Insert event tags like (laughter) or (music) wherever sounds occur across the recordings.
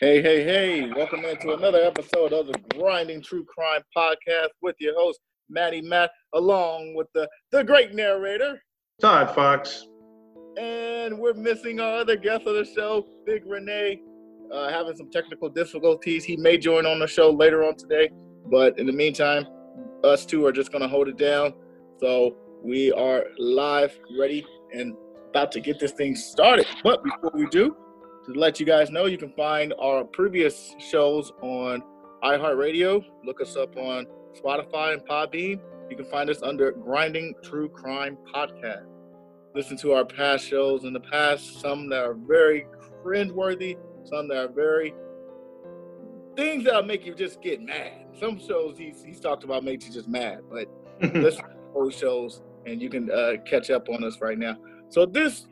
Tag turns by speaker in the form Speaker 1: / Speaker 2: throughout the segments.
Speaker 1: Hey, hey, hey, welcome into another episode of the Grinding True Crime Podcast with your host, Matty Matt, along with the, the great narrator.
Speaker 2: Todd Fox.
Speaker 1: And we're missing our other guest of the show, Big Renee, uh, having some technical difficulties. He may join on the show later on today, but in the meantime, us two are just going to hold it down. So we are live, ready, and about to get this thing started. But before we do, to let you guys know, you can find our previous shows on iHeartRadio. Look us up on Spotify and Podbean. You can find us under Grinding True Crime Podcast. Listen to our past shows in the past, some that are very cringeworthy, some that are very things that'll make you just get mad. Some shows he's, he's talked about makes you just mad, but (laughs) listen to those shows and you can uh, catch up on us right now. So this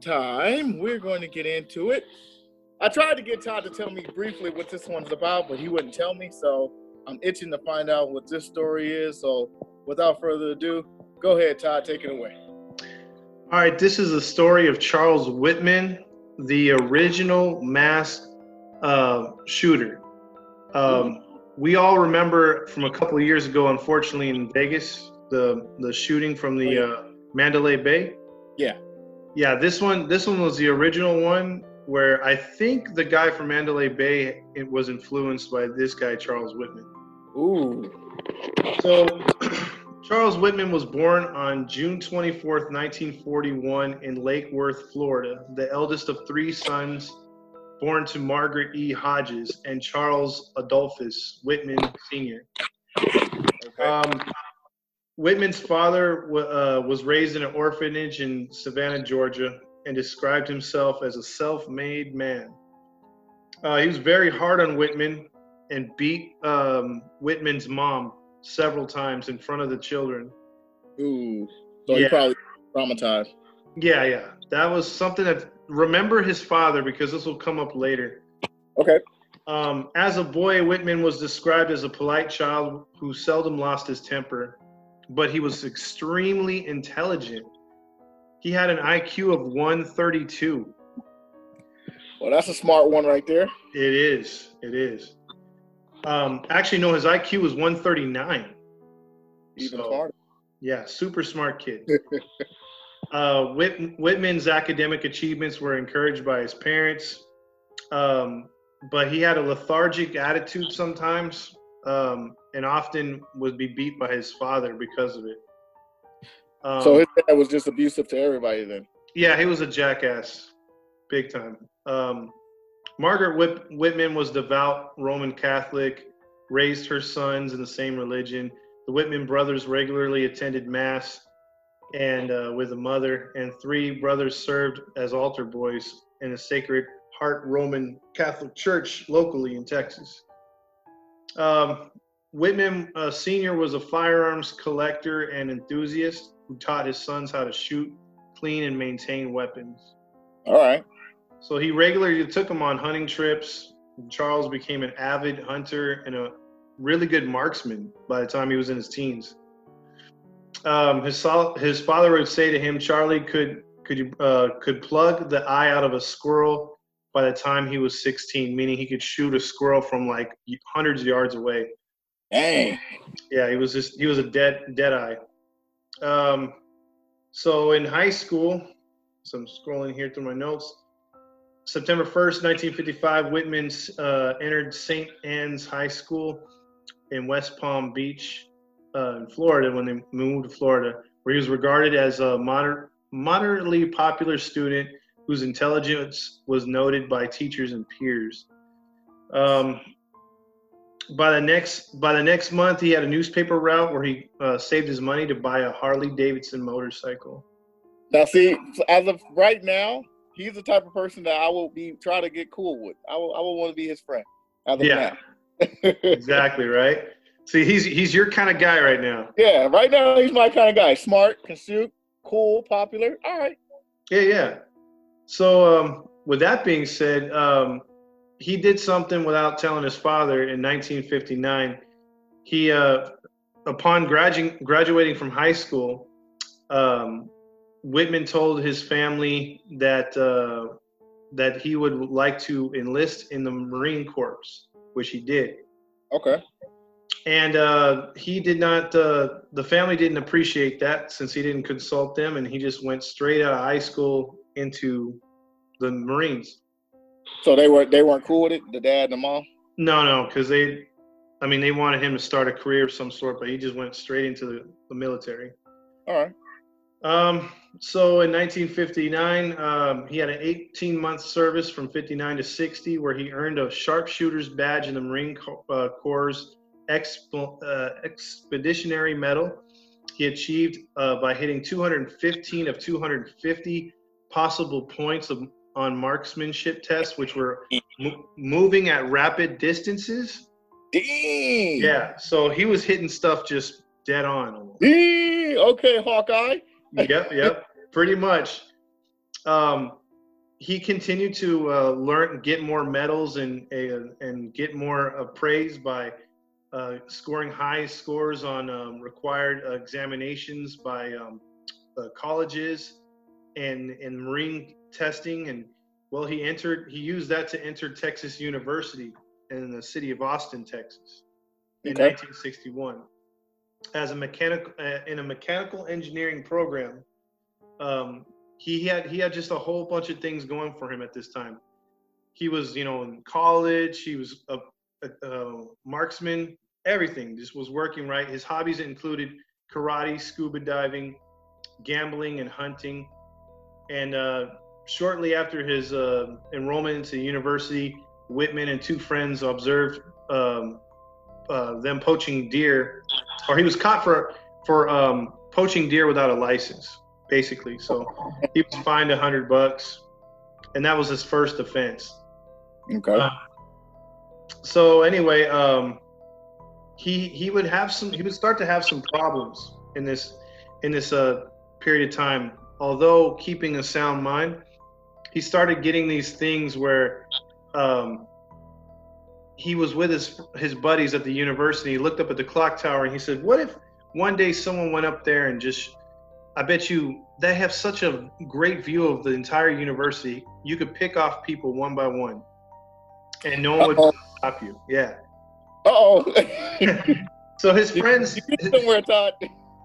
Speaker 1: time we're going to get into it. I tried to get Todd to tell me briefly what this one's about, but he wouldn't tell me. So I'm itching to find out what this story is. So without further ado, go ahead, Todd, take it away.
Speaker 2: All right, this is the story of Charles Whitman, the original mass uh, shooter. Um, we all remember from a couple of years ago, unfortunately, in Vegas, the the shooting from the uh, Mandalay Bay.
Speaker 1: Yeah.
Speaker 2: Yeah, this one this one was the original one where I think the guy from Mandalay Bay it was influenced by this guy Charles Whitman.
Speaker 1: Ooh.
Speaker 2: So (clears throat) Charles Whitman was born on June 24th, 1941 in Lake Worth, Florida, the eldest of three sons born to Margaret E. Hodges and Charles Adolphus Whitman Sr.
Speaker 1: Okay.
Speaker 2: Um, Whitman's father uh, was raised in an orphanage in Savannah, Georgia, and described himself as a self made man. Uh, he was very hard on Whitman and beat um, Whitman's mom several times in front of the children.
Speaker 1: Ooh. So
Speaker 2: Yeah.
Speaker 1: he probably traumatized.
Speaker 2: Yeah, yeah. That was something that, remember his father because this will come up later.
Speaker 1: Okay.
Speaker 2: Um, as a boy, Whitman was described as a polite child who seldom lost his temper, but he was extremely intelligent. He had an IQ of 132.
Speaker 1: Well, that's a smart one right there.
Speaker 2: It is. It is. Um, actually, no, his IQ was 139.
Speaker 1: Even
Speaker 2: So-
Speaker 1: smarter.
Speaker 2: Yeah, super smart kid. (laughs) uh, Whit- Whitman's academic achievements were encouraged by his parents, um, but he had a lethargic attitude sometimes, um, and often would be beat by his father because of it. Um,
Speaker 1: so his dad was just abusive to everybody then.
Speaker 2: yeah, he was a jackass, big time. Um, Margaret Whit- Whitman was devout Roman Catholic, raised her sons in the same religion. The Whitman brothers regularly attended Mass and uh, with the mother, and three brothers served as altar boys in the Sacred Heart Roman Catholic Church locally in Texas. Um, Whitman uh, Sr. was a firearms collector and enthusiast who taught his sons how to shoot, clean, and maintain weapons.
Speaker 1: All right.
Speaker 2: So he regularly took them on hunting trips. Charles became an avid hunter and a really good marksman by the time he was in his teens. Um, his his father would say to him, "Charlie could could you uh, could plug the eye out of a squirrel by the time he was 16, meaning he could shoot a squirrel from like hundreds of yards away."
Speaker 1: Dang.
Speaker 2: Yeah, he was just he was a dead dead eye. Um, so in high school, so I'm scrolling here through my notes. September 1st, 1955, Whitman uh, entered St. Anne's High School in West Palm Beach, uh, in Florida, when they moved to Florida, where he was regarded as a moder- moderately popular student whose intelligence was noted by teachers and peers. Um, by the next by the next month, he had a newspaper route where he uh, saved his money to buy a Harley Davidson motorcycle.
Speaker 1: Now, see, as of right now, he's the type of person that I will be trying to get cool with. I will, I will want to be his friend.
Speaker 2: Yeah. (laughs) Exactly right. See, he's he's your kind of guy right now.
Speaker 1: yeah, right now he's my kind of guy. Smart, shoot, cool, popular. All right.
Speaker 2: Yeah, yeah. So, um, with that being said, um, he did something without telling his father in 1959. He, uh, upon gradu- graduating from high school, um, Whitman told his family that uh, that he would like to enlist in the Marine Corps, which he did.
Speaker 1: Okay.
Speaker 2: And uh, he did not. Uh, the family didn't appreciate that since he didn't consult them, and he just went straight out of high school into the Marines.
Speaker 1: So they were they weren't cool with it, the dad and the mom.
Speaker 2: No, no, because they, I mean, they wanted him to start a career of some sort, but he just went straight into the, the military.
Speaker 1: All right.
Speaker 2: Um, so in 1959, um, he had an 18 month service from 59 to 60, where he earned a sharpshooter's badge in the Marine uh, Corps Expo- uh, Expeditionary Medal. He achieved uh, by hitting 215 of 250 possible points of, on marksmanship tests, which were mo- moving at rapid distances.
Speaker 1: Dang.
Speaker 2: Yeah, so he was hitting stuff just dead on.
Speaker 1: Dang. Okay, Hawkeye.
Speaker 2: yep, yep, pretty much. Um, he continued to uh, learn, get more medals, and uh, and get more uh, praise by uh, scoring high scores on um, required examinations by um, uh, colleges and and marine testing. And well, he entered. He used that to enter Texas University in the city of Austin, Texas, in
Speaker 1: Okay.
Speaker 2: 1961 as a mechanical uh, in a mechanical engineering program. Um, he had he had just a whole bunch of things going for him at this time. He was, you know, in college. He was a, a, a marksman. Everything just was working right. His hobbies included karate, scuba diving, gambling, and hunting. And uh, shortly after his uh, enrollment into university, Whitman and two friends observed um, uh, them poaching deer, or he was caught for for um, poaching deer without a license, basically. So he was fined a hundred bucks, and that was his first offense.
Speaker 1: Okay.
Speaker 2: Uh, So anyway, um, he he would have some. He would start to have some problems in this in this uh, period of time. Although keeping a sound mind, he started getting these things where um, he was with his his buddies at the university. He looked up at the clock tower and he said, "What if one day someone went up there and just I bet you they have such a great view of the entire university. You could pick off people one by one, and no one would
Speaker 1: Uh-oh.
Speaker 2: stop you. Yeah.
Speaker 1: Uh-oh. (laughs)
Speaker 2: So his (laughs) friends,
Speaker 1: You somewhere, Todd.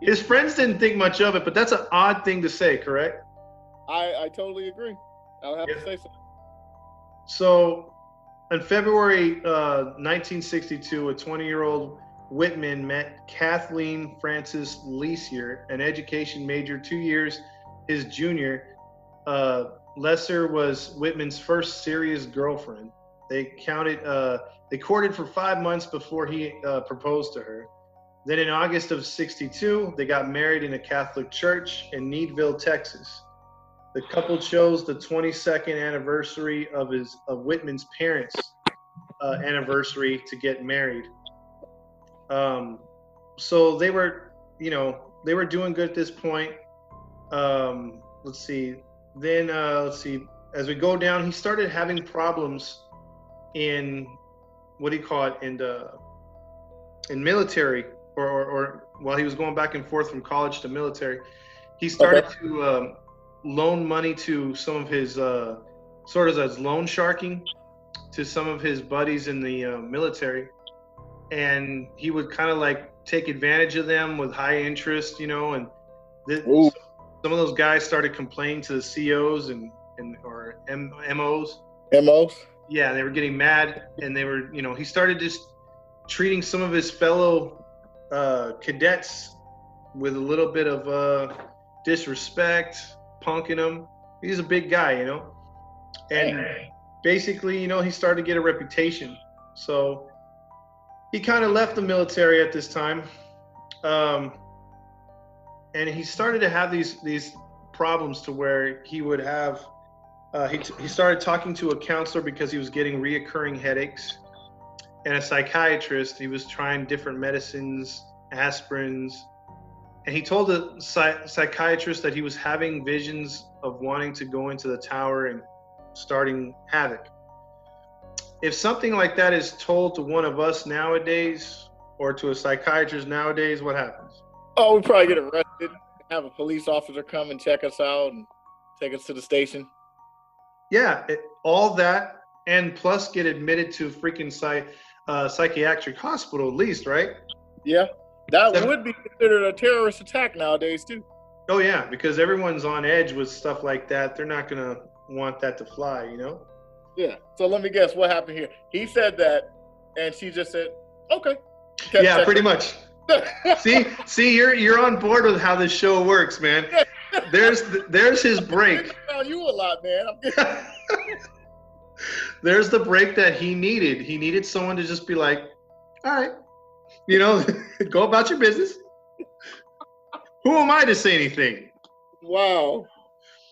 Speaker 2: His friends didn't think much of it, but that's an odd thing to say, correct?
Speaker 1: I, I totally agree. I'll have
Speaker 2: Yeah.
Speaker 1: to say so.
Speaker 2: So, in February uh, 1962, a 20-year-old Whitman met Kathleen Frances Leissner, an education major, two years his junior. Uh, Leissner was Whitman's first serious girlfriend. They counted. Uh, they courted for five months before he uh, proposed to her. Then, in August of '62, they got married in a Catholic church in Needville, Texas. The couple chose the 22nd anniversary of his of Whitman's parents' uh, anniversary to get married. Um, so they were, you know, they were doing good at this point. Um, let's see. Then uh, let's see. As we go down, he started having problems in what do you call it in the in military or, or, or while he was going back and forth from college to military. He started to um, loan money to some of his uh, sort of as loan sharking to some of his buddies in the uh, military and he would kind of like take advantage of them with high interest you know and th- some of those guys started complaining to the COs and and or M- MOs
Speaker 1: MOs?
Speaker 2: yeah they were getting mad and they were you know he started just treating some of his fellow uh, cadets with a little bit of uh, disrespect punking him. He's a big guy you know? And basically you know he started to get a reputation. So he kind of left the military at this time. Um, and he started to have these these problems to where he would have uh, he, he started talking to a counselor because he was getting reoccurring headaches and a psychiatrist he was trying different medicines aspirins and he told the psy- psychiatrist that he was having visions of wanting to go into the tower and starting havoc if something like that is told to one of us nowadays or to a psychiatrist nowadays what happens
Speaker 1: Oh, we probably get arrested. Have a police officer come and check us out and take us to the station.
Speaker 2: yeah it, all that and plus get admitted to freaking psych, uh, psychiatric hospital at least, right?
Speaker 1: Yeah, that
Speaker 2: Seven-
Speaker 1: would be considered a terrorist attack nowadays too.
Speaker 2: Oh yeah, because everyone's on edge with stuff like that. They're not gonna want that to fly, you know.
Speaker 1: Yeah. So let me guess what happened here. He said that, and she just said, "Okay." Kept
Speaker 2: yeah,
Speaker 1: checking.
Speaker 2: pretty much. (laughs) see, see, you're you're on board with how this show works, man. (laughs) There's there's his break.
Speaker 1: You a lot, man. (laughs)
Speaker 2: There's the break that he needed. He needed someone to just be like, all right, you know, (laughs) go about your business. Who am I to say anything?
Speaker 1: wow.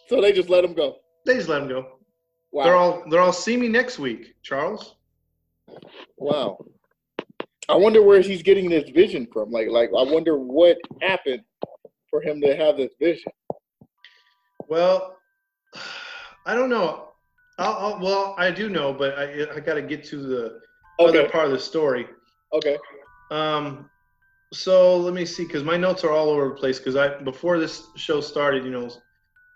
Speaker 1: So they just let him go.
Speaker 2: They just let him go.
Speaker 1: Wow.
Speaker 2: They're all they're all see me next week, Charles.
Speaker 1: wow. I wonder where he's getting this vision from. Like, like I wonder what happened for him to have this vision.
Speaker 2: Well, (sighs) I don't know. I'll, I'll, well, I do know, but I I got to get to the
Speaker 1: Okay.
Speaker 2: other part of the story.
Speaker 1: Okay.
Speaker 2: Um, so let me see, because my notes are all over the place. Because I before this show started, you know,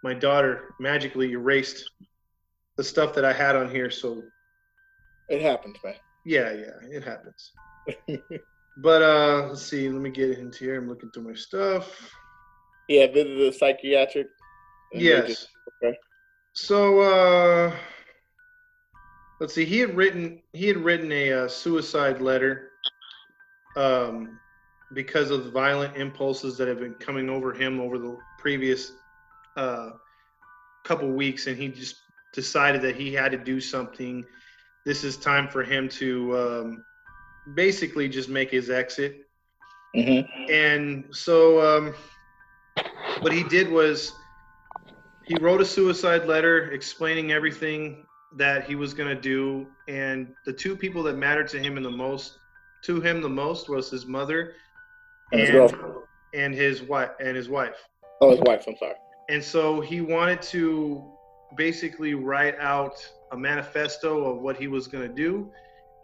Speaker 2: my daughter magically erased the stuff that I had on here. So
Speaker 1: It happens, man.
Speaker 2: yeah, yeah, it happens. (laughs) but uh, let's see. Let me get into here. I'm looking through my stuff.
Speaker 1: Yeah, visited a psychiatric.
Speaker 2: Yes.
Speaker 1: just- okay.
Speaker 2: So uh, let's see. He had written he had written a uh, suicide letter um, because of the violent impulses that have been coming over him over the previous uh, couple weeks, and he just decided that he had to do something. This is time for him to um, basically just make his exit.
Speaker 1: Mhm.
Speaker 2: And so, um, what he did was he wrote a suicide letter explaining everything that he was going to do. And the two people that mattered to him in the most, to him the most, was his mother
Speaker 1: And his
Speaker 2: and,
Speaker 1: girlfriend.
Speaker 2: and his wife and his wife.
Speaker 1: Oh, his wife. I'm sorry.
Speaker 2: And so he wanted to basically write out a manifesto of what he was going to do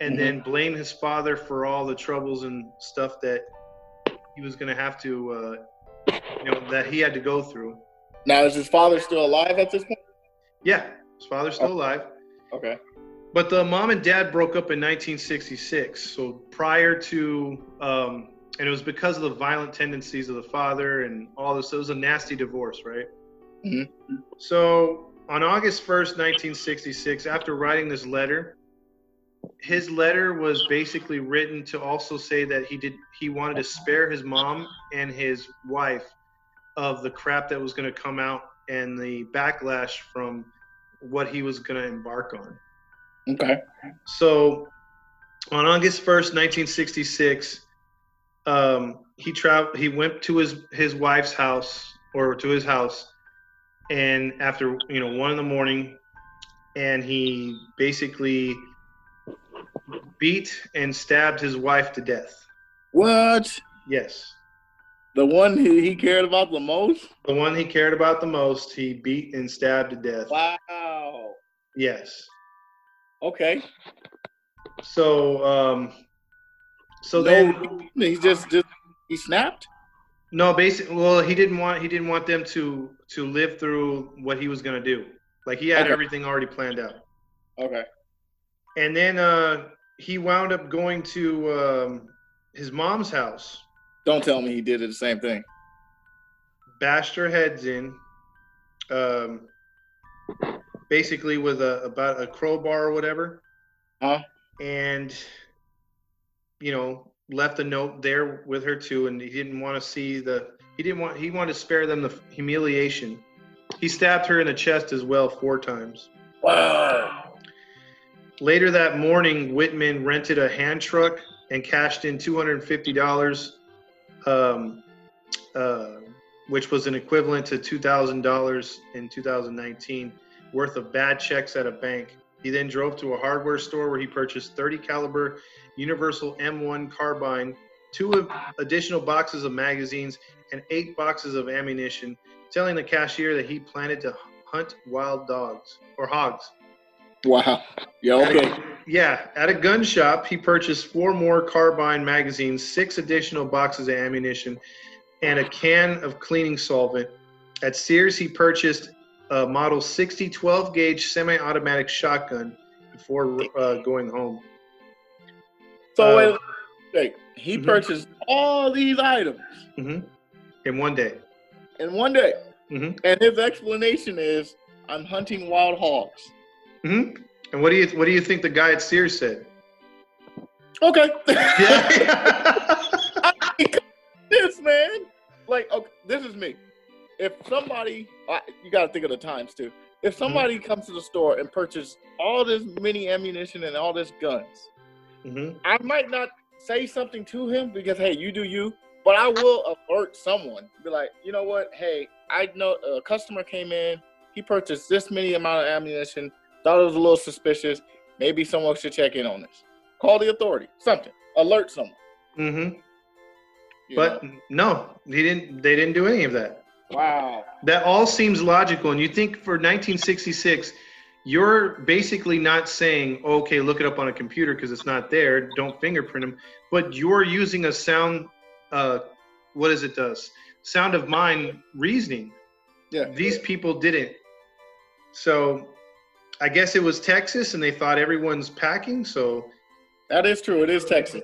Speaker 2: and then blame his father for all the troubles and stuff that he was going to have to, uh, you know, that he had to go through.
Speaker 1: Now, is his father still alive at this point?
Speaker 2: Yeah, his father's still alive.
Speaker 1: Okay.
Speaker 2: But the mom and dad broke up in 1966. So prior to, um, and it was because of the violent tendencies of the father and all this. So It was a nasty divorce, right?
Speaker 1: Mhm.
Speaker 2: So on August 1st, 1966, after writing this letter, his letter was basically written to also say that he did he wanted to spare his mom and his wife of the crap that was going to come out and the backlash from what he was going to embark on.
Speaker 1: Okay.
Speaker 2: So on August 1st, 1966, um, he traveled he went to his his wife's house or to his house and after you know one in the morning and he basically beat and stabbed his wife to death.
Speaker 1: What?
Speaker 2: Yes.
Speaker 1: The one he, he cared about the most?
Speaker 2: The one he cared about the most, he beat and stabbed to death.
Speaker 1: Wow.
Speaker 2: Yes.
Speaker 1: Okay.
Speaker 2: So um so
Speaker 1: no,
Speaker 2: then
Speaker 1: he just just he snapped.
Speaker 2: No, basically, well, he didn't want he didn't want them to to live through what he was gonna do. Like he had
Speaker 1: Okay.
Speaker 2: everything already planned out.
Speaker 1: Okay.
Speaker 2: And then uh, he wound up going to um, his mom's house,
Speaker 1: Don't tell me he did it the same thing.
Speaker 2: bashed her heads in, um, basically with a about a crowbar or whatever.
Speaker 1: Huh?
Speaker 2: And you know, left a note there with her too, and he didn't want to see the he didn't want he wanted to spare them the humiliation. He stabbed her in the chest as well four times.
Speaker 1: Wow.
Speaker 2: Later that morning, Whitman rented a hand truck and cashed in $250, um, uh, which was an equivalent to $2,000 in 2019, worth of bad checks at a bank. He then drove to a hardware store where he purchased 30 caliber Universal M1 carbine, two additional boxes of magazines, and eight boxes of ammunition, telling the cashier that he planned to hunt wild dogs or hogs.
Speaker 1: Wow. Yeah,
Speaker 2: At a-
Speaker 1: okay.
Speaker 2: yeah, at a gun shop, he purchased four more carbine magazines, six additional boxes of ammunition, and a can of cleaning solvent. At Sears, he purchased a Model 60 12 gauge semi automatic shotgun before uh, going home.
Speaker 1: So
Speaker 2: Uh,
Speaker 1: he
Speaker 2: mhm.
Speaker 1: purchased all these items
Speaker 2: hmm In one day.
Speaker 1: in one day,
Speaker 2: hmm
Speaker 1: and his explanation is, "I'm hunting wild hogs."
Speaker 2: hmm And what do you what do you think the guy at Sears said?
Speaker 1: Okay. (laughs) (laughs)
Speaker 2: Yeah.
Speaker 1: this man, like, okay, this is me. If somebody, you got to think of the times too. If somebody comes to the store and purchases all this mini ammunition and all this guns,
Speaker 2: hmm
Speaker 1: I might not say something to him because hey, you do you, but I will alert someone. Be like, you know what? Hey, I know a customer came in. He purchased this many amount of ammunition. Thought it was a little suspicious. Maybe someone should check in on this. Call the authority. Something. Alert someone.
Speaker 2: hmm
Speaker 1: you
Speaker 2: But
Speaker 1: know?
Speaker 2: no, he didn't. They didn't do any of that.
Speaker 1: Wow.
Speaker 2: That all seems logical, and you think for 1966, you're basically not saying, "Okay, look it up on a computer because it's not there. Don't fingerprint them," but you're using a sound. Uh, what is it does? Sound of mind reasoning.
Speaker 1: Yeah.
Speaker 2: These people didn't. So, I guess it was Texas, and they thought everyone's packing. So,
Speaker 1: That is true. It is Texas.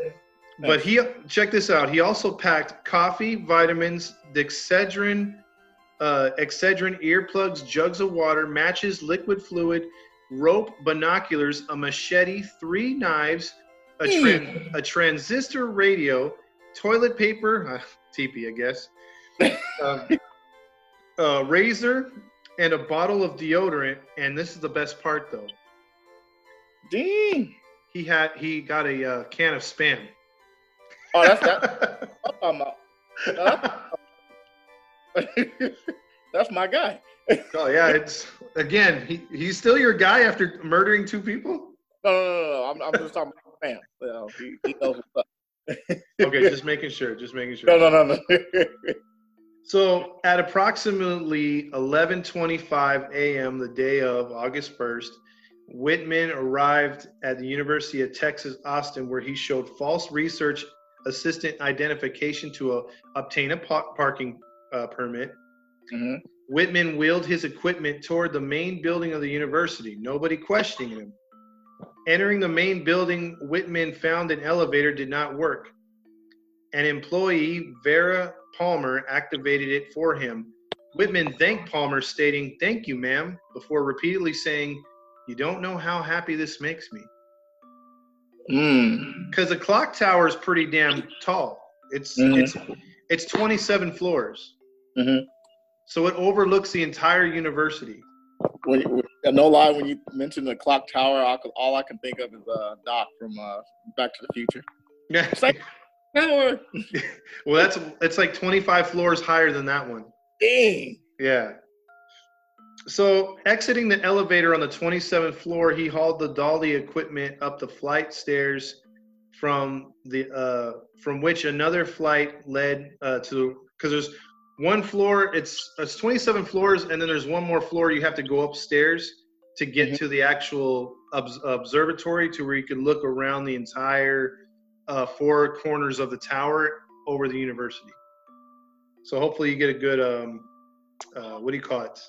Speaker 2: but he check this out. He also packed coffee, vitamins, Excedrin, uh, Excedrin earplugs, jugs of water, matches, liquid fluid, rope, binoculars, a machete, three knives, a, tran- a transistor radio, toilet paper, (laughs) uh, teepee, I guess, um, a razor, and a bottle of deodorant. And this is the best part, though.
Speaker 1: Dang.
Speaker 2: He had he got a uh, can of spam.
Speaker 1: Oh, that's that. (laughs) I'm out. (laughs) that's my guy.
Speaker 2: Oh yeah, it's again. He, he's still your guy after murdering two people.
Speaker 1: No, no, no, no. I'm, I'm just talking about fam. You know, he, he knows what's up. (laughs)
Speaker 2: Okay, just making sure. Just making sure.
Speaker 1: No, no, no, no. (laughs)
Speaker 2: So at approximately 11:25 a.m. the day of August 1st, Whitman arrived at the University of Texas Austin, where he showed false research assistant identification to uh, obtain a pa- parking uh, permit.
Speaker 1: Mhm.
Speaker 2: Whitman wheeled his equipment toward the main building of the university, nobody questioning him. Entering the main building, Whitman found an elevator did not work. An employee, Vera Palmer, activated it for him. Whitman thanked Palmer, stating, Thank you, ma'am, before repeatedly saying, You don't know how happy this makes me.
Speaker 1: Mm.
Speaker 2: Because the clock tower is pretty damn tall. It's
Speaker 1: Mhm.
Speaker 2: it's it's 27 floors.
Speaker 1: Mhm.
Speaker 2: So it overlooks the entire university.
Speaker 1: When, when, no lie, when you mention the clock tower, could, all I can think of is uh, Doc from uh, Back to the Future.
Speaker 2: Yeah.
Speaker 1: It's like- Tower. (laughs)
Speaker 2: well, that's it's like 25 floors higher than that one.
Speaker 1: Dang.
Speaker 2: Yeah. So exiting the elevator on the 27th floor, he hauled the dolly equipment up the flight stairs from the uh, from which another flight led uh, to because there's one floor. It's it's 27 floors, and then there's one more floor you have to go upstairs to get
Speaker 1: Mhm.
Speaker 2: to the actual obs- observatory to where you can look around the entire uh, four corners of the tower over the university. So hopefully you get a good um, uh, what do you call it?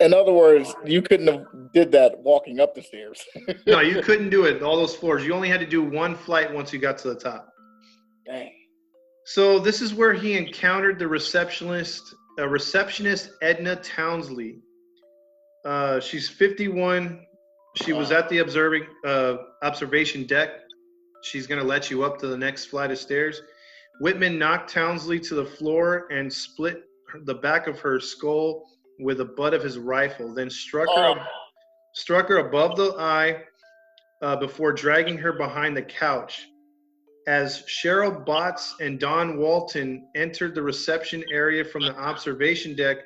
Speaker 1: In other words, you couldn't have did that walking up the stairs.
Speaker 2: No, you (laughs) couldn't do it. All those floors. You only had to do one flight once you got to the top.
Speaker 1: Dang.
Speaker 2: So this is where he encountered the receptionist, uh, receptionist Edna Townsley. Uh, she's 51. She was at the observing uh, observation deck. She's gonna let you up to the next flight of stairs. Whitman knocked Townsley to the floor and split the back of her skull with the butt of his rifle. Then struck her
Speaker 1: Oh.
Speaker 2: struck her above the eye uh, before dragging her behind the couch. As Cheryl Botts and Don Walden entered the reception area from the observation deck,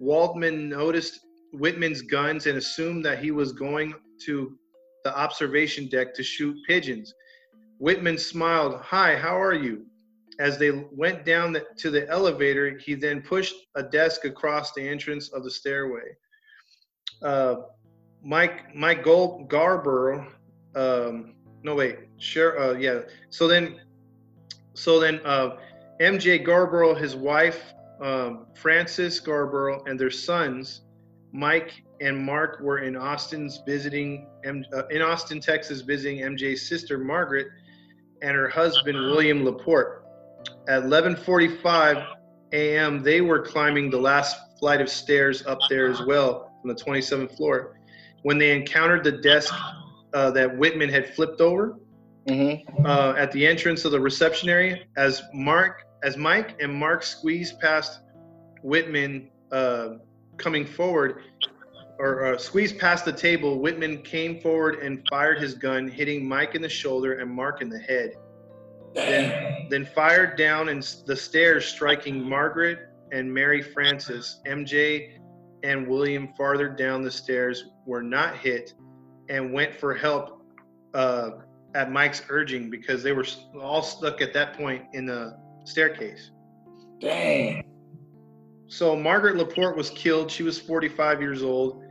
Speaker 2: Waldman noticed Whitman's guns and assumed that he was going to the observation deck to shoot pigeons. Whitman smiled, Hi, how are you? As they went down the, to the elevator, he then pushed a desk across the entrance of the stairway. Uh, Mike Mike Gold Garborough. Um, no wait, sure. Uh, yeah. So then, so then, uh, MJ Garborough, his wife um, Frances Garborough, and their sons Mike and Mark were in Austin's visiting M, uh, in Austin, Texas, visiting MJ's sister Margaret and her husband William Laporte. At 11:45 a.m., they were climbing the last flight of stairs up there as well on the 27th floor when they encountered the desk uh, that Whitman had flipped over
Speaker 1: Mm-hmm.
Speaker 2: uh, at the entrance of the reception area. As Mark, as Mike and Mark squeezed past Whitman uh, coming forward, or uh, squeezed past the table, Whitman came forward and fired his gun, hitting Mike in the shoulder and Mark in the head. Then, then fired down in the stairs, striking Margaret and Mary Frances. MJ and William farther down the stairs were not hit and went for help uh, at Mike's urging because they were all stuck at that point in the staircase.
Speaker 1: Dang.
Speaker 2: So Margaret Laporte was killed. She was 45 years old.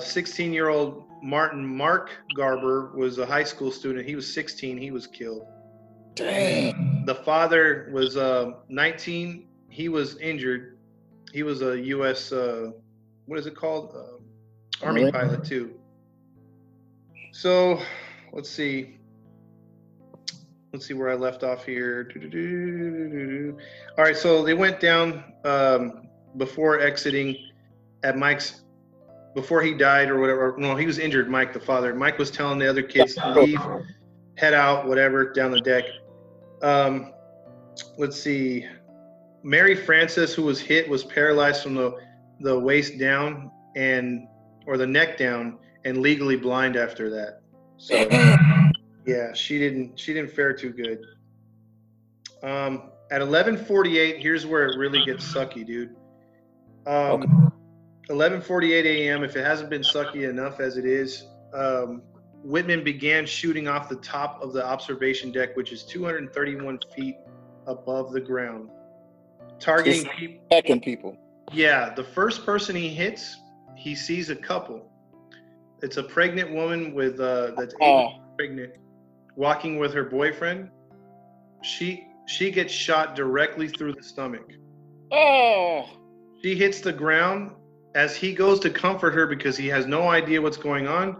Speaker 2: 16 year old Martin Mark Garber was a high school student. He was 16. He was killed.
Speaker 1: Dang.
Speaker 2: The father was uh, 19. He was injured. He was a U.S. Uh, what is it called? Uh, Army
Speaker 1: Marine.
Speaker 2: pilot too. So let's see. Let's see where I left off here. All right, so they went down um, before exiting at Mike's before he died or whatever. No, he was injured. Mike, the father. Mike was telling the other kids to leave, head out, whatever, down the deck. Um, let's see. Mary Frances, who was hit, was paralyzed from the the waist down and or the neck down, and legally blind after that. So (clears throat) yeah, she didn't she didn't fare too good. Um, at 11:48, here's where it really gets sucky, dude. Um,
Speaker 1: Okay.
Speaker 2: 11:48 a.m. If it hasn't been sucky enough as it is, um, Whitman began shooting off the top of the observation deck, which is 231 feet above the ground, targeting people.
Speaker 1: People.
Speaker 2: Yeah, the first person he hits, he sees a couple. It's a pregnant woman with uh, that's
Speaker 1: Oh.
Speaker 2: pregnant, walking with her boyfriend. She she gets shot directly through the stomach.
Speaker 1: Oh.
Speaker 2: She hits the ground as he goes to comfort her because he has no idea what's going on.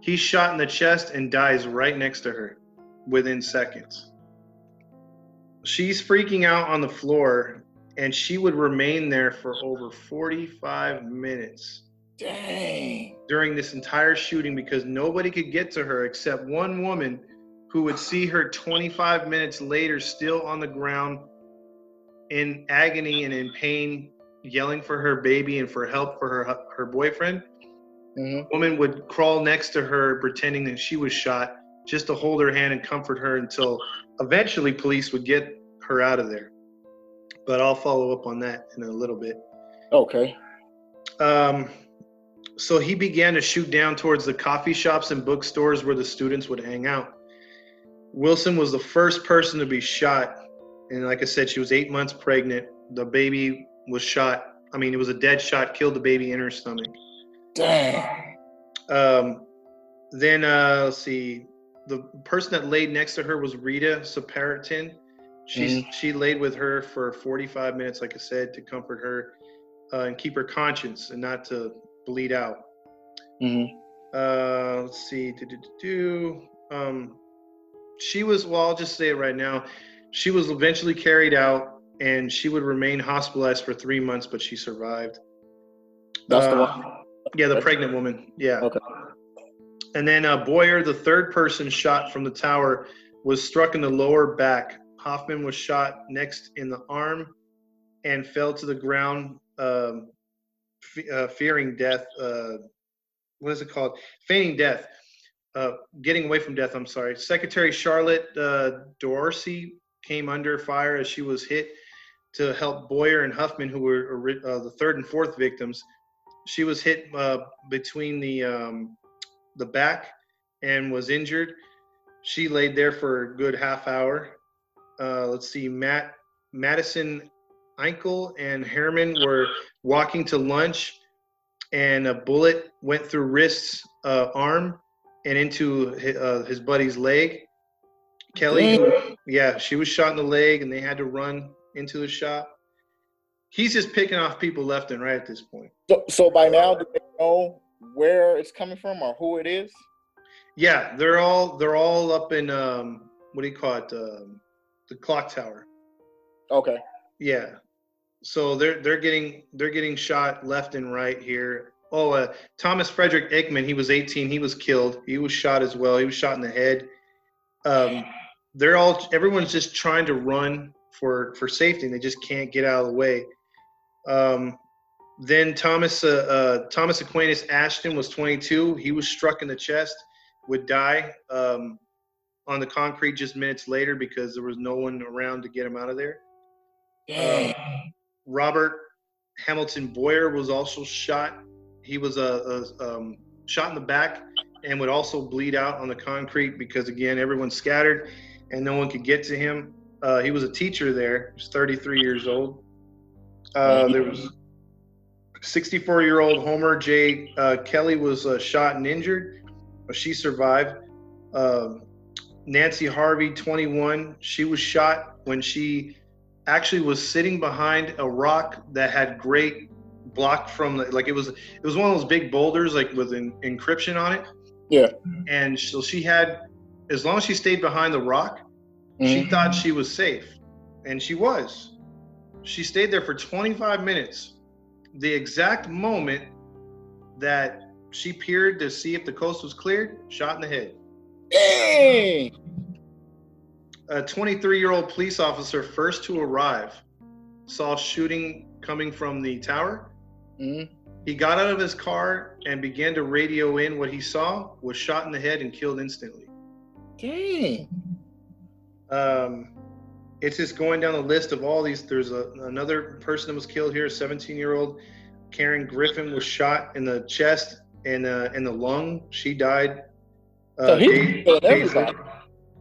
Speaker 2: He's shot in the chest and dies right next to her within seconds. She's freaking out on the floor and she would remain there for over 45 minutes
Speaker 1: Dang.
Speaker 2: during this entire shooting because nobody could get to her except one woman who would see her 25 minutes later still on the ground in agony and in pain yelling for her baby and for help for her her boyfriend
Speaker 1: hmm
Speaker 2: woman would crawl next to her pretending that she was shot just to hold her hand and comfort her until eventually police would get her out of there but i'll follow up on that in a little bit
Speaker 1: Okay.
Speaker 2: um, so he began to shoot down towards the coffee shops and bookstores where the students would hang out. Wilson was the first person to be shot. And like I said, she was eight months pregnant. The baby was shot. I mean, it was a dead shot, killed the baby in her stomach.
Speaker 1: Dang.
Speaker 2: Um, then, uh, let's see, the person that laid next to her was Rita Saparitan. She's, She laid with her for 45 minutes, like I said, to comfort her uh, and keep her conscience and not to bleed out.
Speaker 1: hmm
Speaker 2: Uh, let's see. Do, do, do, do. Um, she was, well, I'll just say it right now. She was eventually carried out and she would remain hospitalized for three months, but she survived.
Speaker 1: That's the
Speaker 2: Uh,
Speaker 1: one.
Speaker 2: Yeah, the pregnant woman. Yeah.
Speaker 1: Okay.
Speaker 2: And then uh, Boyer, the third person shot from the tower, was struck in the lower back. Hoffman was shot next in the arm and fell to the ground, um, uh, fearing death. Uh, what is it called? Feigning death. Uh, getting away from death, I'm sorry. Secretary Charlotte uh, Dorsey came under fire as she was hit to help Boyer and Huffman, who were uh, the third and fourth victims. She was hit uh, between the um, the back and was injured. She laid there for a good half hour. Uh, let's see, Matt Madison Einkel and Herman were walking to lunch, and a bullet went through wrist's uh, arm and into his, uh, his buddy's leg. Kelly, who- yeah, she was shot in the leg, and they had to run into the shop. He's just picking off people left and right at this point.
Speaker 1: So, so by now, do they know where it's coming from or who it is?
Speaker 2: Yeah, they're all they're all up in um, what do you call it? Um, the clock tower.
Speaker 1: Okay.
Speaker 2: Yeah. So they're they're getting they're getting shot left and right here. Oh, uh, Thomas Frederick Eichmann, he was 18. He was killed. He was shot as well. He was shot in the head. Um, they're all everyone's just trying to run for for safety. and They just can't get out of the way. Um, then Thomas uh, uh, Thomas Aquinas Ashton was 22. He was struck in the chest, would die um, on the concrete just minutes later because there was no one around to get him out of there. Um, Robert Hamilton Boyer was also shot. He was a, a um, shot in the back and would also bleed out on the concrete because again everyone scattered and no one could get to him. Uh, he was a teacher there. He was 33 years old. Uh, there was 64 year old Homer J. Uh, Kelly was uh, shot and injured, but she survived. Um, Nancy Harvey, 21, she was shot when she actually was sitting behind a rock that had great block from the, like it was it was one of those big boulders like with an encryption on it.
Speaker 1: Yeah.
Speaker 2: And so she had as long as she stayed behind the rock, mm-hmm. she thought she was safe. And she was. She stayed there for 25 minutes. The exact moment that she peered to see if the coast was cleared, shot in the head.
Speaker 1: Dang!
Speaker 2: A 23 year old police officer, first to arrive, saw shooting coming from the tower. Mm-hmm. He got out of his car and began to radio in what he saw, was shot in the head and killed instantly.
Speaker 1: Dang.
Speaker 2: Um, it's just going down the list of all these. There's a, another person that was killed here, a 17 year old Karen Griffin was shot in the chest and uh, in the lung. She died.
Speaker 1: Uh, so he's days,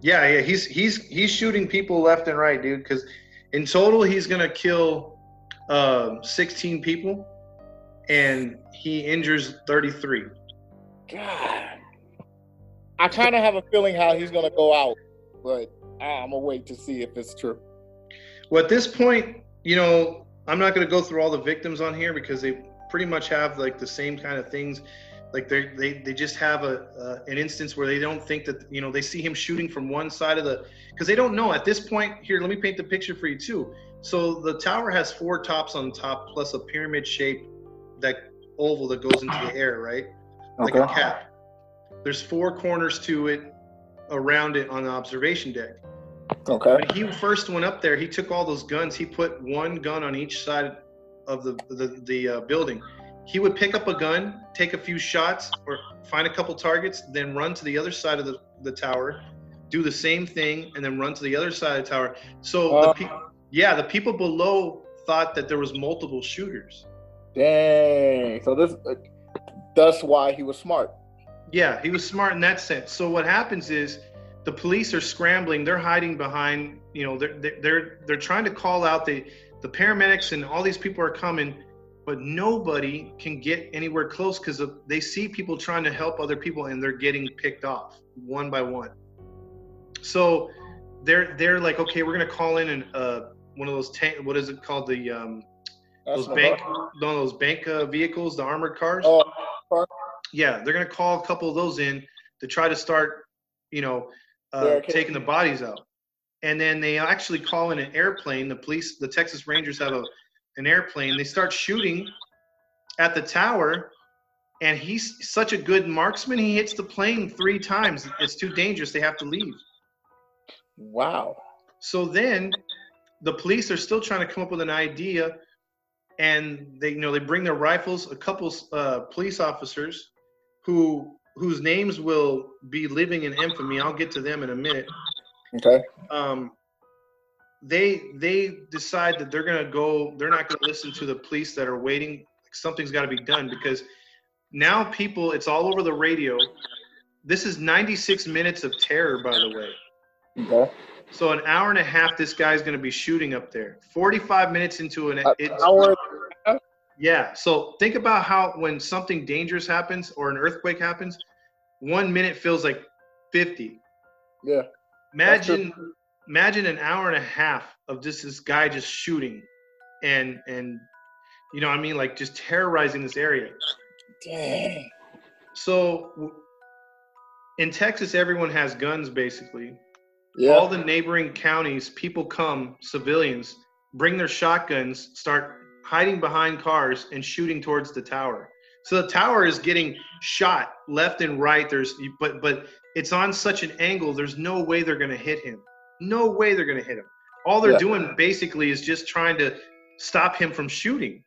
Speaker 2: yeah, yeah, he's he's he's shooting people left and right, dude. Because in total, he's gonna kill uh, 16 people, and he injures 33.
Speaker 1: God, I kind of have a feeling how he's gonna go out, but I'm gonna wait to see if it's true.
Speaker 2: Well, at this point, you know, I'm not gonna go through all the victims on here because they pretty much have like the same kind of things. Like they they they just have a uh, an instance where they don't think that you know they see him shooting from one side of the because they don't know at this point. Here, let me paint the picture for you too. So the tower has four tops on top plus a pyramid shape that oval that goes into the air, right? Like okay. a cap. There's four corners to it around it on the observation deck.
Speaker 1: Okay.
Speaker 2: When he first went up there, he took all those guns. He put one gun on each side of the the, the uh, building. He would pick up a gun, take a few shots, or find a couple targets, then run to the other side of the, the tower, do the same thing, and then run to the other side of the tower. So uh, the pe- yeah, the people below thought that there was multiple shooters.
Speaker 1: Dang. So this uh, that's why he was smart.
Speaker 2: Yeah, he was smart in that sense. So what happens is the police are scrambling. They're hiding behind. You know, they're they're they're trying to call out the the paramedics and all these people are coming, but nobody can get anywhere close because they see people trying to help other people and they're getting picked off one by one. So they're they're like, okay, we're gonna call in and uh, one of those tank. What is it called? The um, those bank, one of those bank uh, vehicles, the armored cars.
Speaker 1: Oh,
Speaker 2: yeah, they're gonna call a couple of those in to try to start, you know, uh, taking the bodies out. And then they actually call in an airplane. The police, the Texas Rangers have a an airplane. They start shooting at the tower, and he's such a good marksman. He hits the plane three times. It's too dangerous. They have to leave.
Speaker 1: Wow.
Speaker 2: So then the police are still trying to come up with an idea and they you know they bring their rifles a couple uh, police officers who whose names will be living in infamy. I'll get to them in a minute.
Speaker 1: Okay.
Speaker 2: Um, they they decide that they're gonna go. They're not gonna listen to the police that are waiting. Something's got to be done because now people. It's all over the radio. This is 96 minutes of terror, by the way.
Speaker 1: Okay.
Speaker 2: So an hour and a half, this guy's going to be shooting up there. 45 minutes into an
Speaker 1: hour
Speaker 2: yeah. So think about how when something dangerous happens or an earthquake happens, one minute feels like 50.
Speaker 1: Yeah.
Speaker 2: Imagine imagine an hour and a half of just this guy just shooting and and you know what I mean, like just terrorizing this area.
Speaker 1: Dang.
Speaker 2: So in Texas, everyone has guns basically.
Speaker 1: Yeah.
Speaker 2: All the neighboring counties, people come, civilians, bring their shotguns, start hiding behind cars and shooting towards the tower. So the tower is getting shot left and right. There's but but it's on such an angle. There's no way they're gonna hit him. No way they're gonna hit him. All they're
Speaker 1: Yeah.
Speaker 2: doing basically is just trying to stop him from shooting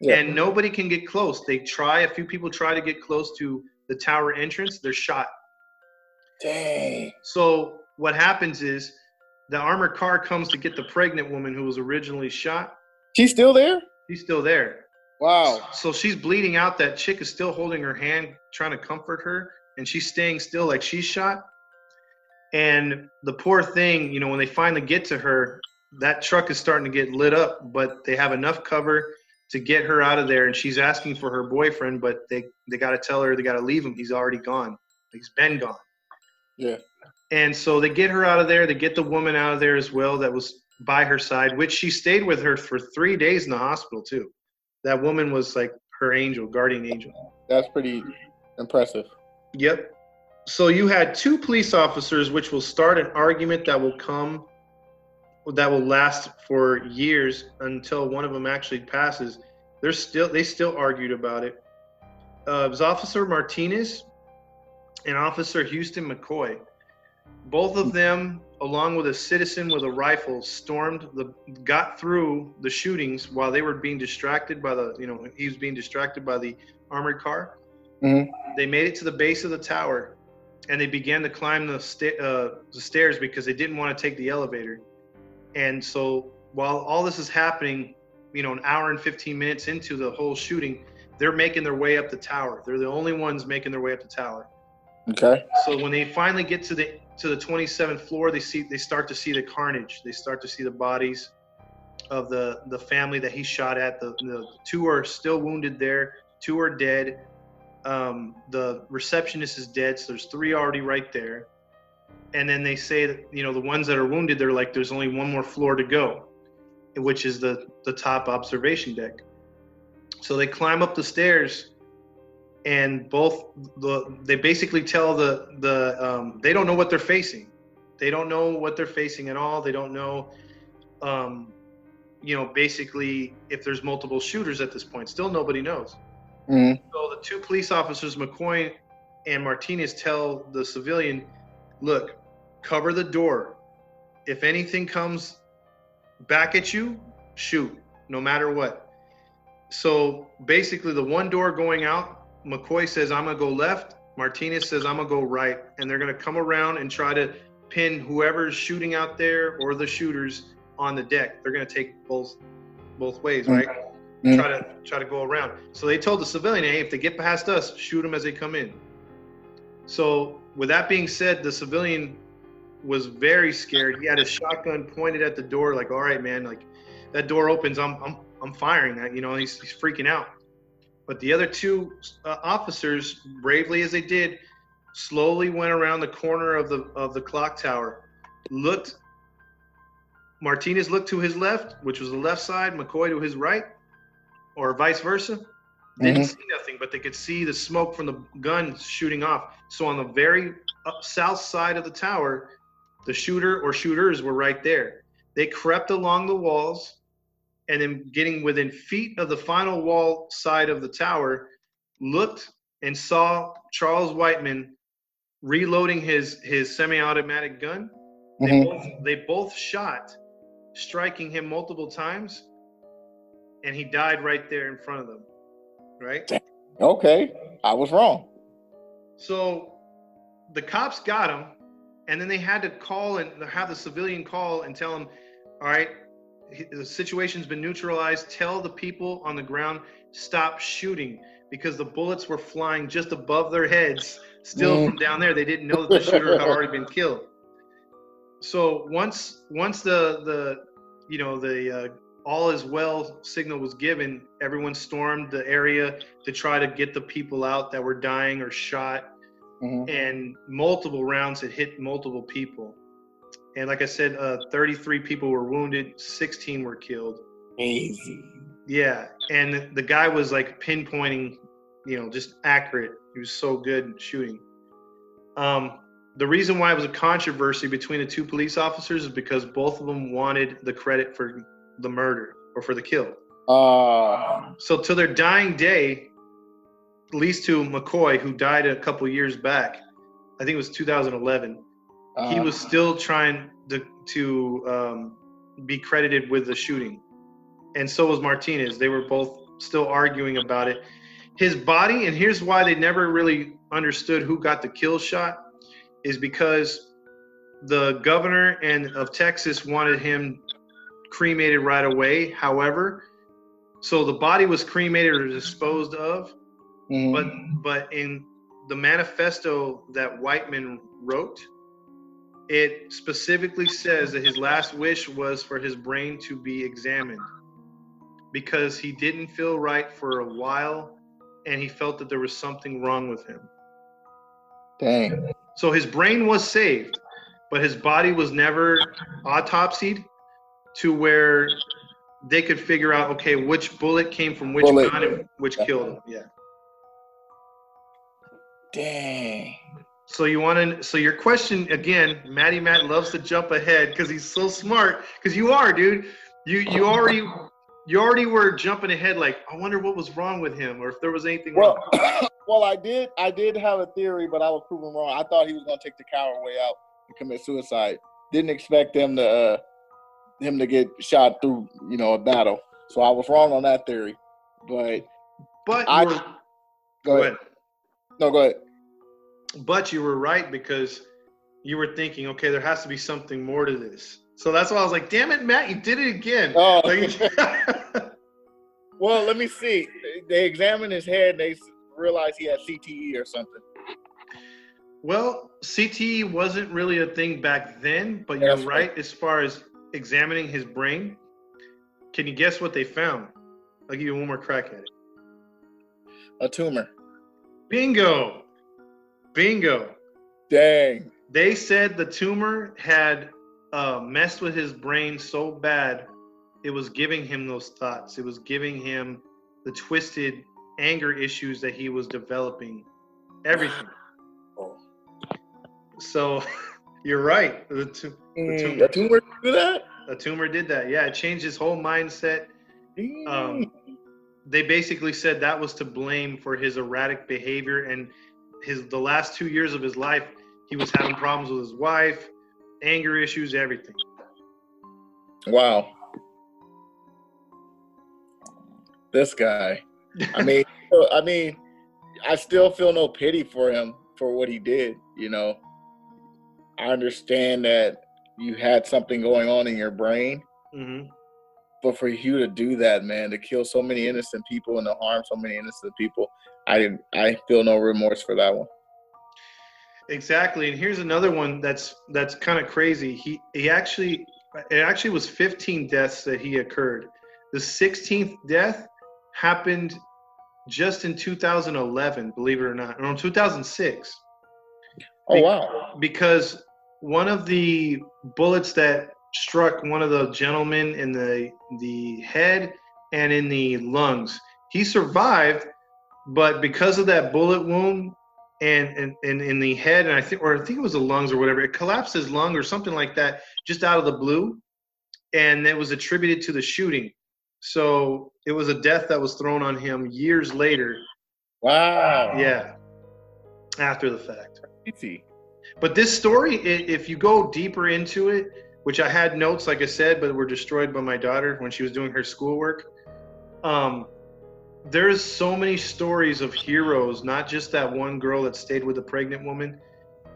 Speaker 1: Yeah.
Speaker 2: and nobody can get close. They try, a few people try to get close to the tower entrance, they're shot.
Speaker 1: Dang.
Speaker 2: So what happens is the armored car comes to get the pregnant woman who was originally shot.
Speaker 1: She's still there?
Speaker 2: She's still there.
Speaker 1: Wow.
Speaker 2: So she's bleeding out. That chick is still holding her hand, trying to comfort her, and she's staying still like she's shot. And the poor thing, you know, when they finally get to her, that truck is starting to get lit up, but they have enough cover to get her out of there. And she's asking for her boyfriend, but they they got to tell her they got to leave him. He's already gone. He's been gone.
Speaker 1: Yeah.
Speaker 2: And so they get her out of there. They get the woman out of there as well that was by her side, which she stayed with her for three days in the hospital too. That woman was like her angel, guardian angel.
Speaker 1: That's pretty impressive.
Speaker 2: Yep. So you had two police officers, which will start an argument that will come, that will last for years until one of them actually passes. They're still, they still argued about it. Uh, it was Officer Martinez and Officer Houston McCoy. Both of them, along with a citizen with a rifle, stormed the, got through the shootings while they were being distracted by the, you know, he was being distracted by the armored car.
Speaker 1: Mhm.
Speaker 2: They made it to the base of the tower, and they began to climb the, sta- uh, the stairs because they didn't want to take the elevator. And so while all this is happening, you know, an hour and 15 minutes into the whole shooting, they're making their way up the tower. They're the only ones making their way up the tower.
Speaker 1: Okay.
Speaker 2: So when they finally get to the to the 27th floor, they see they start to see the carnage. They start to see the bodies of the the family that he shot at. The, the two are still wounded there. Two are dead. Um, the receptionist is dead. So there's three already right there. And then they say that you know the ones that are wounded, they're like there's only one more floor to go, which is the the top observation deck. So they climb up the stairs and both the they basically tell the the um, they don't know what they're facing. They don't know what they're facing at all. They don't know um, you know basically if there's multiple shooters at this point. Still nobody knows.
Speaker 1: Mhm.
Speaker 2: so the two police officers mccoy and martinez tell the civilian look cover the door. If anything comes back at you shoot no matter what. So basically the one door going out McCoy says, I'm going to go left. Martinez says, I'm going to go right. And they're going to come around and try to pin whoever's shooting out there or the shooters on the deck. They're going to take both both ways, right?
Speaker 1: Mhm.
Speaker 2: Try to try to go around. So they told the civilian, hey, if they get past us, shoot them as they come in. So with that being said, the civilian was very scared. He had his shotgun pointed at the door, like, all right, man, like that door opens, I'm I'm I'm firing that. You know, he's he's freaking out. But the other two uh, officers, bravely as they did, slowly went around the corner of the of the clock tower, looked. Martinez looked to his left, which was the left side. McCoy to his right, or vice versa. Didn't
Speaker 1: Mhm.
Speaker 2: see nothing, but they could see the smoke from the guns shooting off. So on the very up south side of the tower, the shooter or shooters were right there. They crept along the walls, and then getting within feet of the final wall side of the tower, looked and saw Charles Whitman reloading his his semi-automatic gun. They
Speaker 1: Mhm.
Speaker 2: both they both shot, striking him multiple times, and he died right there in front of them. Right.
Speaker 1: Okay. I was wrong.
Speaker 2: So the cops got him, and then they had to call and have the civilian call and tell him, all right, the situation's been neutralized. Tell the people on the ground stop shooting because the bullets were flying just above their heads, still
Speaker 1: Mm.
Speaker 2: from down there. They didn't know that the shooter had already been killed. So once once the the you know the uh, all is well signal was given, everyone stormed the area to try to get the people out that were dying or shot
Speaker 1: Mhm.
Speaker 2: and multiple rounds had hit multiple people. And like I said, uh, 33 people were wounded, 16 were killed.
Speaker 1: Crazy.
Speaker 2: Yeah, and the guy was like pinpointing, you know, just accurate. He was so good at shooting. Um, the reason why it was a controversy between the two police officers is because both of them wanted the credit for the murder or for the kill.
Speaker 1: Uh,
Speaker 2: So till their dying day, at least to McCoy, who died a couple years back, I think it was 2011. He
Speaker 1: uh,
Speaker 2: was still trying to to um, be credited with the shooting, and so was Martinez. They were both still arguing about it. His body, and here's why they never really understood who got the kill shot, is because the governor and of Texas wanted him cremated right away. However, so the body was cremated or disposed of,
Speaker 1: mhm.
Speaker 2: but but in the manifesto that Whitman wrote, it specifically says that his last wish was for his brain to be examined because he didn't feel right for a while and he felt that there was something wrong with him.
Speaker 1: dang.
Speaker 2: So his brain was saved, but his body was never autopsied to where they could figure out okay which bullet came from which
Speaker 1: Bullet.
Speaker 2: gun and which killed him. Yeah.
Speaker 1: Dang.
Speaker 2: So you want to? So your question again, Matty Matt loves to jump ahead because he's so smart. Because you are, dude. You you already you already were jumping ahead. Like I wonder what was wrong with him, or if there was anything
Speaker 1: Well,
Speaker 2: wrong. (coughs)
Speaker 1: well, I did. I did have a theory, but I was proven wrong. I thought he was gonna take the coward way out and commit suicide. Didn't expect him to uh, him to get shot through, you know, a battle. So I was wrong on that theory. But
Speaker 2: But
Speaker 1: I- go,
Speaker 2: go
Speaker 1: ahead.
Speaker 2: ahead.
Speaker 1: No, go ahead.
Speaker 2: But you were right because you were thinking, okay, there has to be something more to this. So that's why I was like, damn it, Matt, you did it again.
Speaker 1: Oh. (laughs)
Speaker 2: Like- (laughs)
Speaker 1: Well, let me see. They examined his head. and They realized he had CTE or something.
Speaker 2: Well, CTE wasn't really a thing back then, but you're
Speaker 1: That's
Speaker 2: right as far as examining his brain. Can you guess what they found? I'll give you one more crack at it.
Speaker 1: A tumor.
Speaker 2: Bingo! Bingo!
Speaker 1: Dang.
Speaker 2: They said the tumor had uh, messed with his brain so bad, it was giving him those thoughts. It was giving him the twisted anger issues that he was developing. Everything. (sighs)
Speaker 1: Oh.
Speaker 2: So (laughs) you're right. The tu-
Speaker 1: Mm,
Speaker 2: tumor.
Speaker 1: A tumor do that?
Speaker 2: a tumor did that. Yeah, it changed his whole mindset. Um, they basically said that was to blame for his erratic behavior and his the last two years of his life. He was having problems with his wife, anger issues, everything.
Speaker 1: wow. This guy. I (laughs) mean, I mean, I still feel no pity for him for what he did. You know, I understand that you had something going on in your brain,
Speaker 2: hmm
Speaker 1: but for you to do that, man, to kill so many innocent people and to harm so many innocent people, I. I feel no remorse for that one.
Speaker 2: Exactly. And here's another one that's that's kind of crazy. He he actually it actually was 15 deaths that he occurred. The 16th death happened just in 2011, believe it or not, or in 2006.
Speaker 1: Oh wow.
Speaker 2: because one of the bullets that struck one of the gentlemen in the the head and in the lungs. He survived but because of that bullet wound and and, and in the head and i think or i think it was the lungs or whatever it collapsed his lung or something like that just out of the blue. And it was attributed to the shooting. So it was a death that was thrown on him years later.
Speaker 1: Wow.
Speaker 2: yeah. After the fact.
Speaker 1: Easy.
Speaker 2: but this story, if you go deeper into it, which I had notes, like I said, but were destroyed by my daughter when she was doing her schoolwork. Um, there's so many stories of heroes, not just that one girl that stayed with a pregnant woman,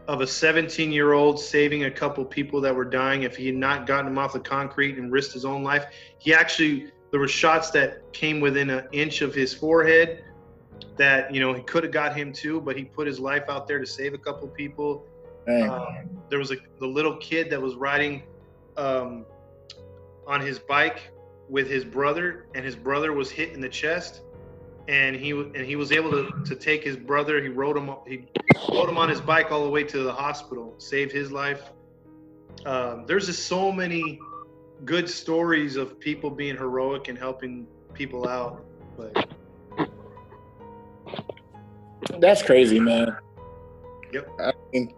Speaker 2: of a 17 year old saving a couple people that were dying. If he had not gotten them off the concrete and risked his own life, he actually, there were shots that came within an inch of his forehead that, you know, he could have got him too, but he put his life out there to save a couple people. Um, there was a the little kid that was riding um, on his bike with his brother, and his brother was hit in the chest, and he and he was able to, to take his brother. He rode him he rode him on his bike all the way to the hospital, saved his life. Um, there's just so many good stories of people being heroic and helping people out. But
Speaker 1: That's crazy, man.
Speaker 2: Yep.
Speaker 1: I mean,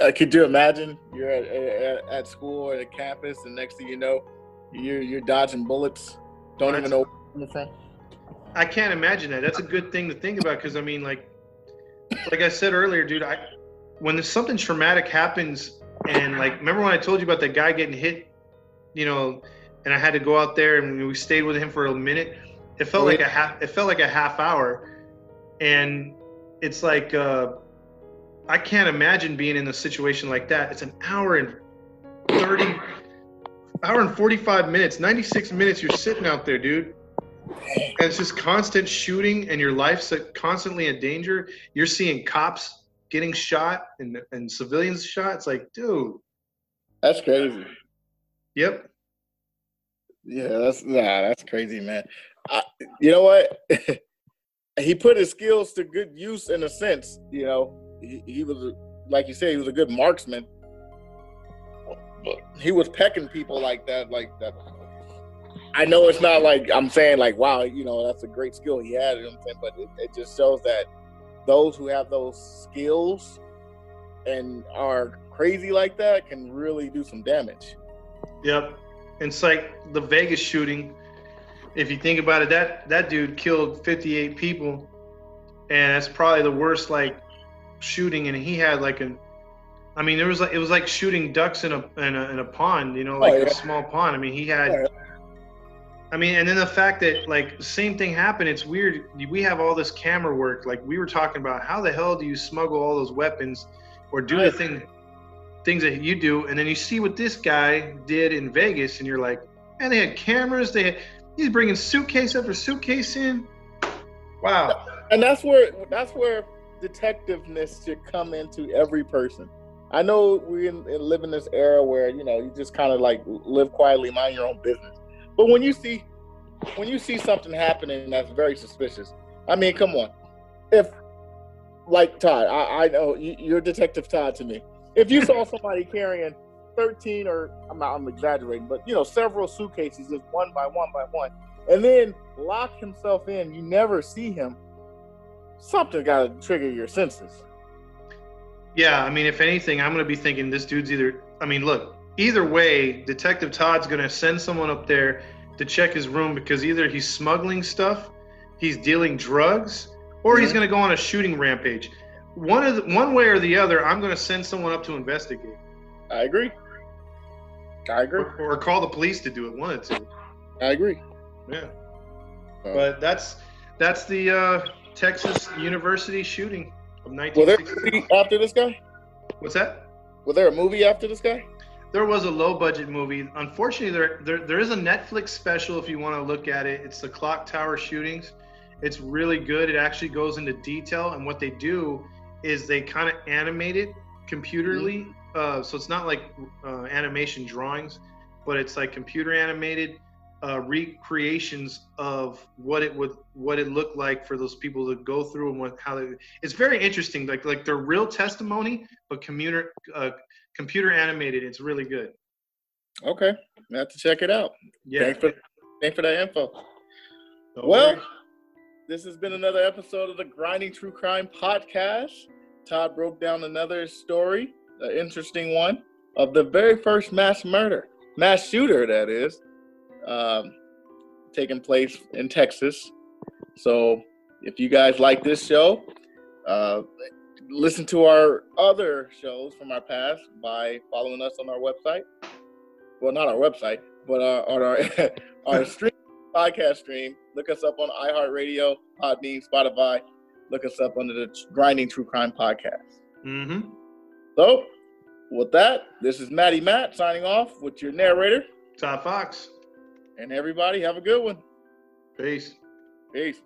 Speaker 1: uh, could you imagine you're at, at, at school or at a campus, and next thing you know, you're you're dodging bullets. Don't even know where you're from.
Speaker 2: I can't imagine that. That's a good thing to think about because I mean, like, like I said earlier, dude. I when there's something traumatic happens, and like, remember when I told you about that guy getting hit, you know, and I had to go out there and we stayed with him for a minute. It felt like a half. It felt like a half hour, and it's like uh, I can't imagine being in a situation like that. It's an hour and thirty, hour and forty-five minutes, ninety-six minutes. You're sitting out there, dude. And it's just constant shooting, and your life's constantly in danger. You're seeing cops getting shot and, and civilians shot. It's like, dude.
Speaker 1: That's crazy.
Speaker 2: Yep.
Speaker 1: Yeah, that's nah, that's crazy, man. I, you know what? (laughs) he put his skills to good use in a sense. You know, he, he was like you said, he was a good marksman. He was pecking people like that, like that. I know it's not like I'm saying like wow, you know that's a great skill he had. You know I'm saying, but it, it just shows that those who have those skills and are crazy like that can really do some damage.
Speaker 2: Yep. It's like the Vegas shooting. If you think about it, that that dude killed 58 people, and that's probably the worst like shooting. And he had like an, I mean, there was like it was like shooting ducks in a in a, in a pond, you know, oh, like
Speaker 1: Oh, yeah.
Speaker 2: a small pond. I mean, he had.
Speaker 1: Oh,
Speaker 2: I mean, and then the fact that like same thing happened. It's weird. We have all this camera work. Like we were talking about, how the hell do you smuggle all those weapons, or do the thing, things that you do, and then you see what this guy did in Vegas, and you're like, and they had cameras. They had, he's bringing suitcase after suitcase in. Wow.
Speaker 1: and that's where that's where detectiveness should come into every person. I know we live in this era where you know you just kind of like live quietly, mind your own business. But when you see when you see something happening that's very suspicious, I mean, come on. If like Todd, I, I know you, you're Detective Todd to me. If you saw somebody carrying 13 or I'm not, I'm exaggerating, but you know, several suitcases just one by one by one, and then lock himself in, you never see him. Something got to trigger your senses.
Speaker 2: Yeah, I mean, if anything, I'm going to be thinking this dude's either. I mean, look, either way, Detective Todd's going to send someone up there to check his room because either he's smuggling stuff, he's dealing drugs, or he's
Speaker 1: Mhm.
Speaker 2: going to go on a shooting rampage. One of the, one way or the other, I'm going to send someone up to investigate
Speaker 1: I agree. I agree.
Speaker 2: or, or call the police to do it. One the two.
Speaker 1: I agree.
Speaker 2: Yeah.
Speaker 1: Uh,
Speaker 2: But that's that's the uh, Texas University shooting of
Speaker 1: Will there a
Speaker 2: 1960.
Speaker 1: movie after this guy?
Speaker 2: What's that?
Speaker 1: Was there a movie after this guy?
Speaker 2: There was a low budget movie. Unfortunately, there, there there is a Netflix special if you want to look at it. It's the Clock Tower shootings. It's really good. It actually goes into detail, and what they do is they kind of animate it computerly. Uh, so it's not like uh, animation drawings, but it's like computer animated uh, recreations of what it would what it looked like for those people to go through and what how they. It's very interesting. Like like their real testimony, but computer uh, computer animated. It's really good.
Speaker 1: Okay, I have to check it out.
Speaker 2: Yeah.
Speaker 1: Thanks for thanks for that info.
Speaker 2: No
Speaker 1: well,
Speaker 2: worries.
Speaker 1: this has been another episode of the Grinding True Crime Podcast. Todd broke down another story, an interesting one, of the very first mass murder, mass shooter, that is, um, taking place in Texas. So, if you guys like this show, uh, listen to our other shows from our past by following us on our website. Well, not our website, but uh, on our (laughs) our stream podcast stream. Look us up on iHeartRadio, Podbean, Spotify. Look us up under the Grinding True Crime Podcast.
Speaker 2: Mm-hmm.
Speaker 1: So, with that, this is Maddie Matt signing off with your narrator.
Speaker 2: Todd Fox.
Speaker 1: And everybody, have a good one.
Speaker 2: Peace.
Speaker 1: Peace.